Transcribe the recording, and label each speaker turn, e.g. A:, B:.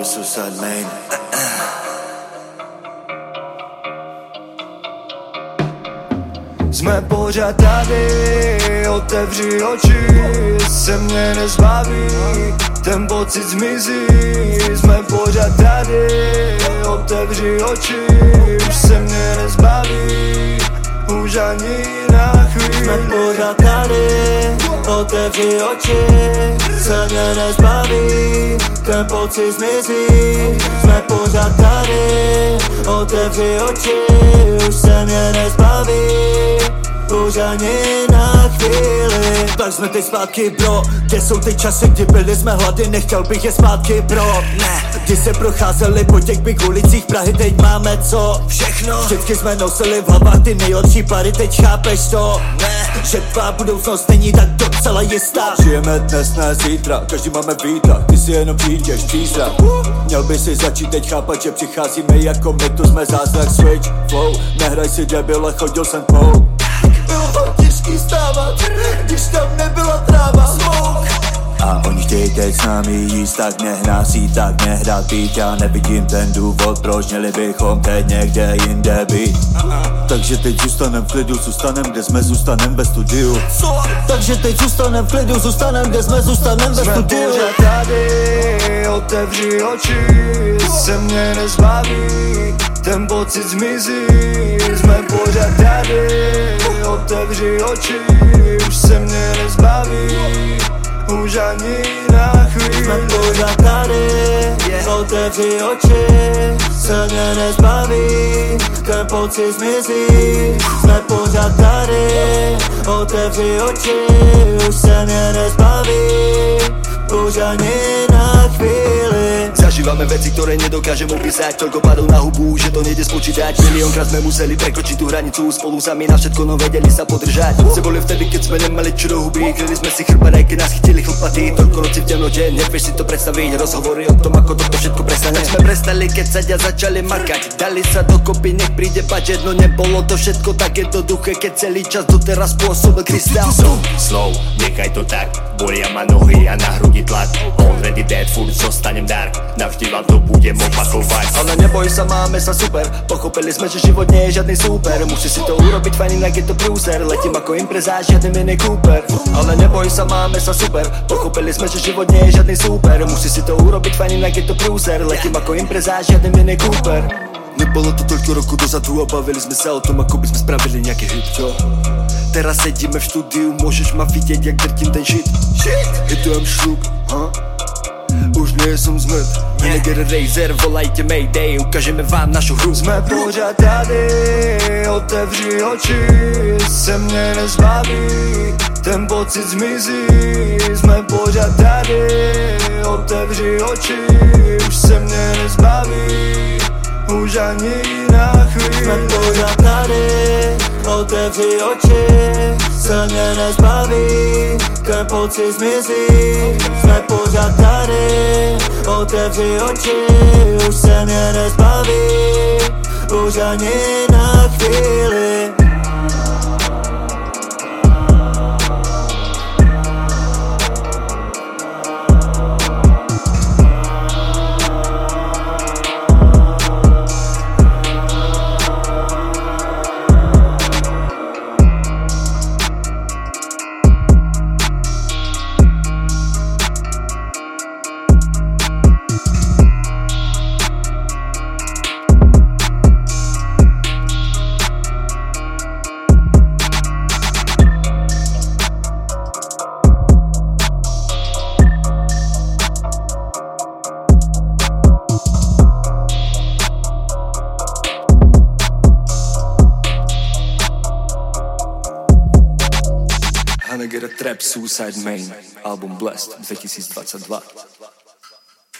A: Radio Suicide Main. Jsme pořád tady, otevři oči, se mě nezbaví, ten pocit zmizí. Jsme pořád tady, otevři oči, už se mě nezbaví, už ani na chvíli.
B: Jsme pořád tady, otevři oči, se mě nezbaví, ten pocit zmizí. Jsme pořád tady, otevři oči, už se mě nezbaví, už ani na chvíli. Tak jsme teď zpátky, bro, kde jsou ty časy, kdy byli jsme hlady, nechtěl bych je zpátky, bro, ne. Kdy se procházeli po těch big ulicích Prahy, teď máme co?
A: Všechno.
B: Vždycky jsme nosili v hlavách ty nejlepší pary, teď chápeš to?
A: Ne.
B: Že tvá budoucnost není tak docela jistá
C: Žijeme dnes, ne zítra, každý máme výtah Ty si jenom přijdeš přízrak Měl by si začít teď chápat, že přicházíme jako my Tu jsme zázrak, switch, flow Nehraj si debile, chodil jsem
B: Bylo to těžký stávat, když tam nebyla tráva. Smoke
C: A oni chtějí teď s námi jíst, tak nehnásí, tak nehrát. Být Já nevidím ten důvod, proč měli bychom teď někde jinde být. Takže teď zůstanem v klidu, zůstanem, kde jsme, zůstanem ve studiu.
B: Co? Takže teď zůstanem v klidu, zůstanem kde jsme, zůstanem ve
A: Jsme
B: studiu.
A: pořád tady, otevři oči, se mě nezbaví, ten pocit zmizí. Jsme pořád tady, otevři oči, už se mě nezbaví, už ani na chvíli.
B: Jsme pořád tady, otevři oči, se mě nezbaví, ten pocit zmizí. Jsme pořád tady, otevři oči, už se mě nezbaví, už ani na chvíli.
D: Zažívame veci, ktoré nedokážem opísať Toľko padov na hubu, že to nejde spočítať Miliónkrát sme museli prekročiť tú hranicu Spolu sami na všetko, no vedeli sa podržať Se boli vtedy, keď sme nemali čo do huby Kryli sme si chrbát, aj keď nás chytili chlpaty. Toľko noci v temnote, nevieš si to predstaviť Rozhovory o tom, ako toto všetko prestane. Tak sme prestali kecať a začali makať Dali sa dokopy, nech príde budget. No nebolo to všetko tak jednoduché Keď celý čas doteraz pôsobil krystál
E: Slow, slow, nechaj to tak. Bolia ma nohy a na hrudi tlak Dead, furt zostanem dark Navždy vám to budem opakovať
D: Ale neboj sa, máme sa super. Pochopili sme, že život nie je žiadny super. Musí si to urobiť fajn, inak je to prúser Letím ako impreza, žiadny mini Cooper. Ale neboj sa, máme sa super. Pochopili sme, že život nie je žiadny super. Musí si to urobiť fajn, inak je to prúser Letím ako impreza, žiadny mini Cooper. Nebolo to toľko roku dozadu a bavili sme sa o tom, ako by sme spravili nejaký hit, čo? Teraz sedíme v štúdiu, môžeš ma vidieť, jak drtím ten shit. Shit! Hitujem šluk, ha? Už nie som zmet Manager Razer, volajte Mayday Ukážeme vám našu hru
A: Jsme pořád tady, otevři oči, se mě nezbaví, ten pocit zmizí. Jsme pořád tady, otevři oči, už se mě nezbaví, už ani na chvíli.
B: Jsme pořád tady, otevři oči, se mě nezbaví, ten pocit zmizí. Jsme pořád tady, otevři oči, už se mě nezbaví, už ani na chvíli.
D: Hanegera Trap Suicide Main Album Blessed 2022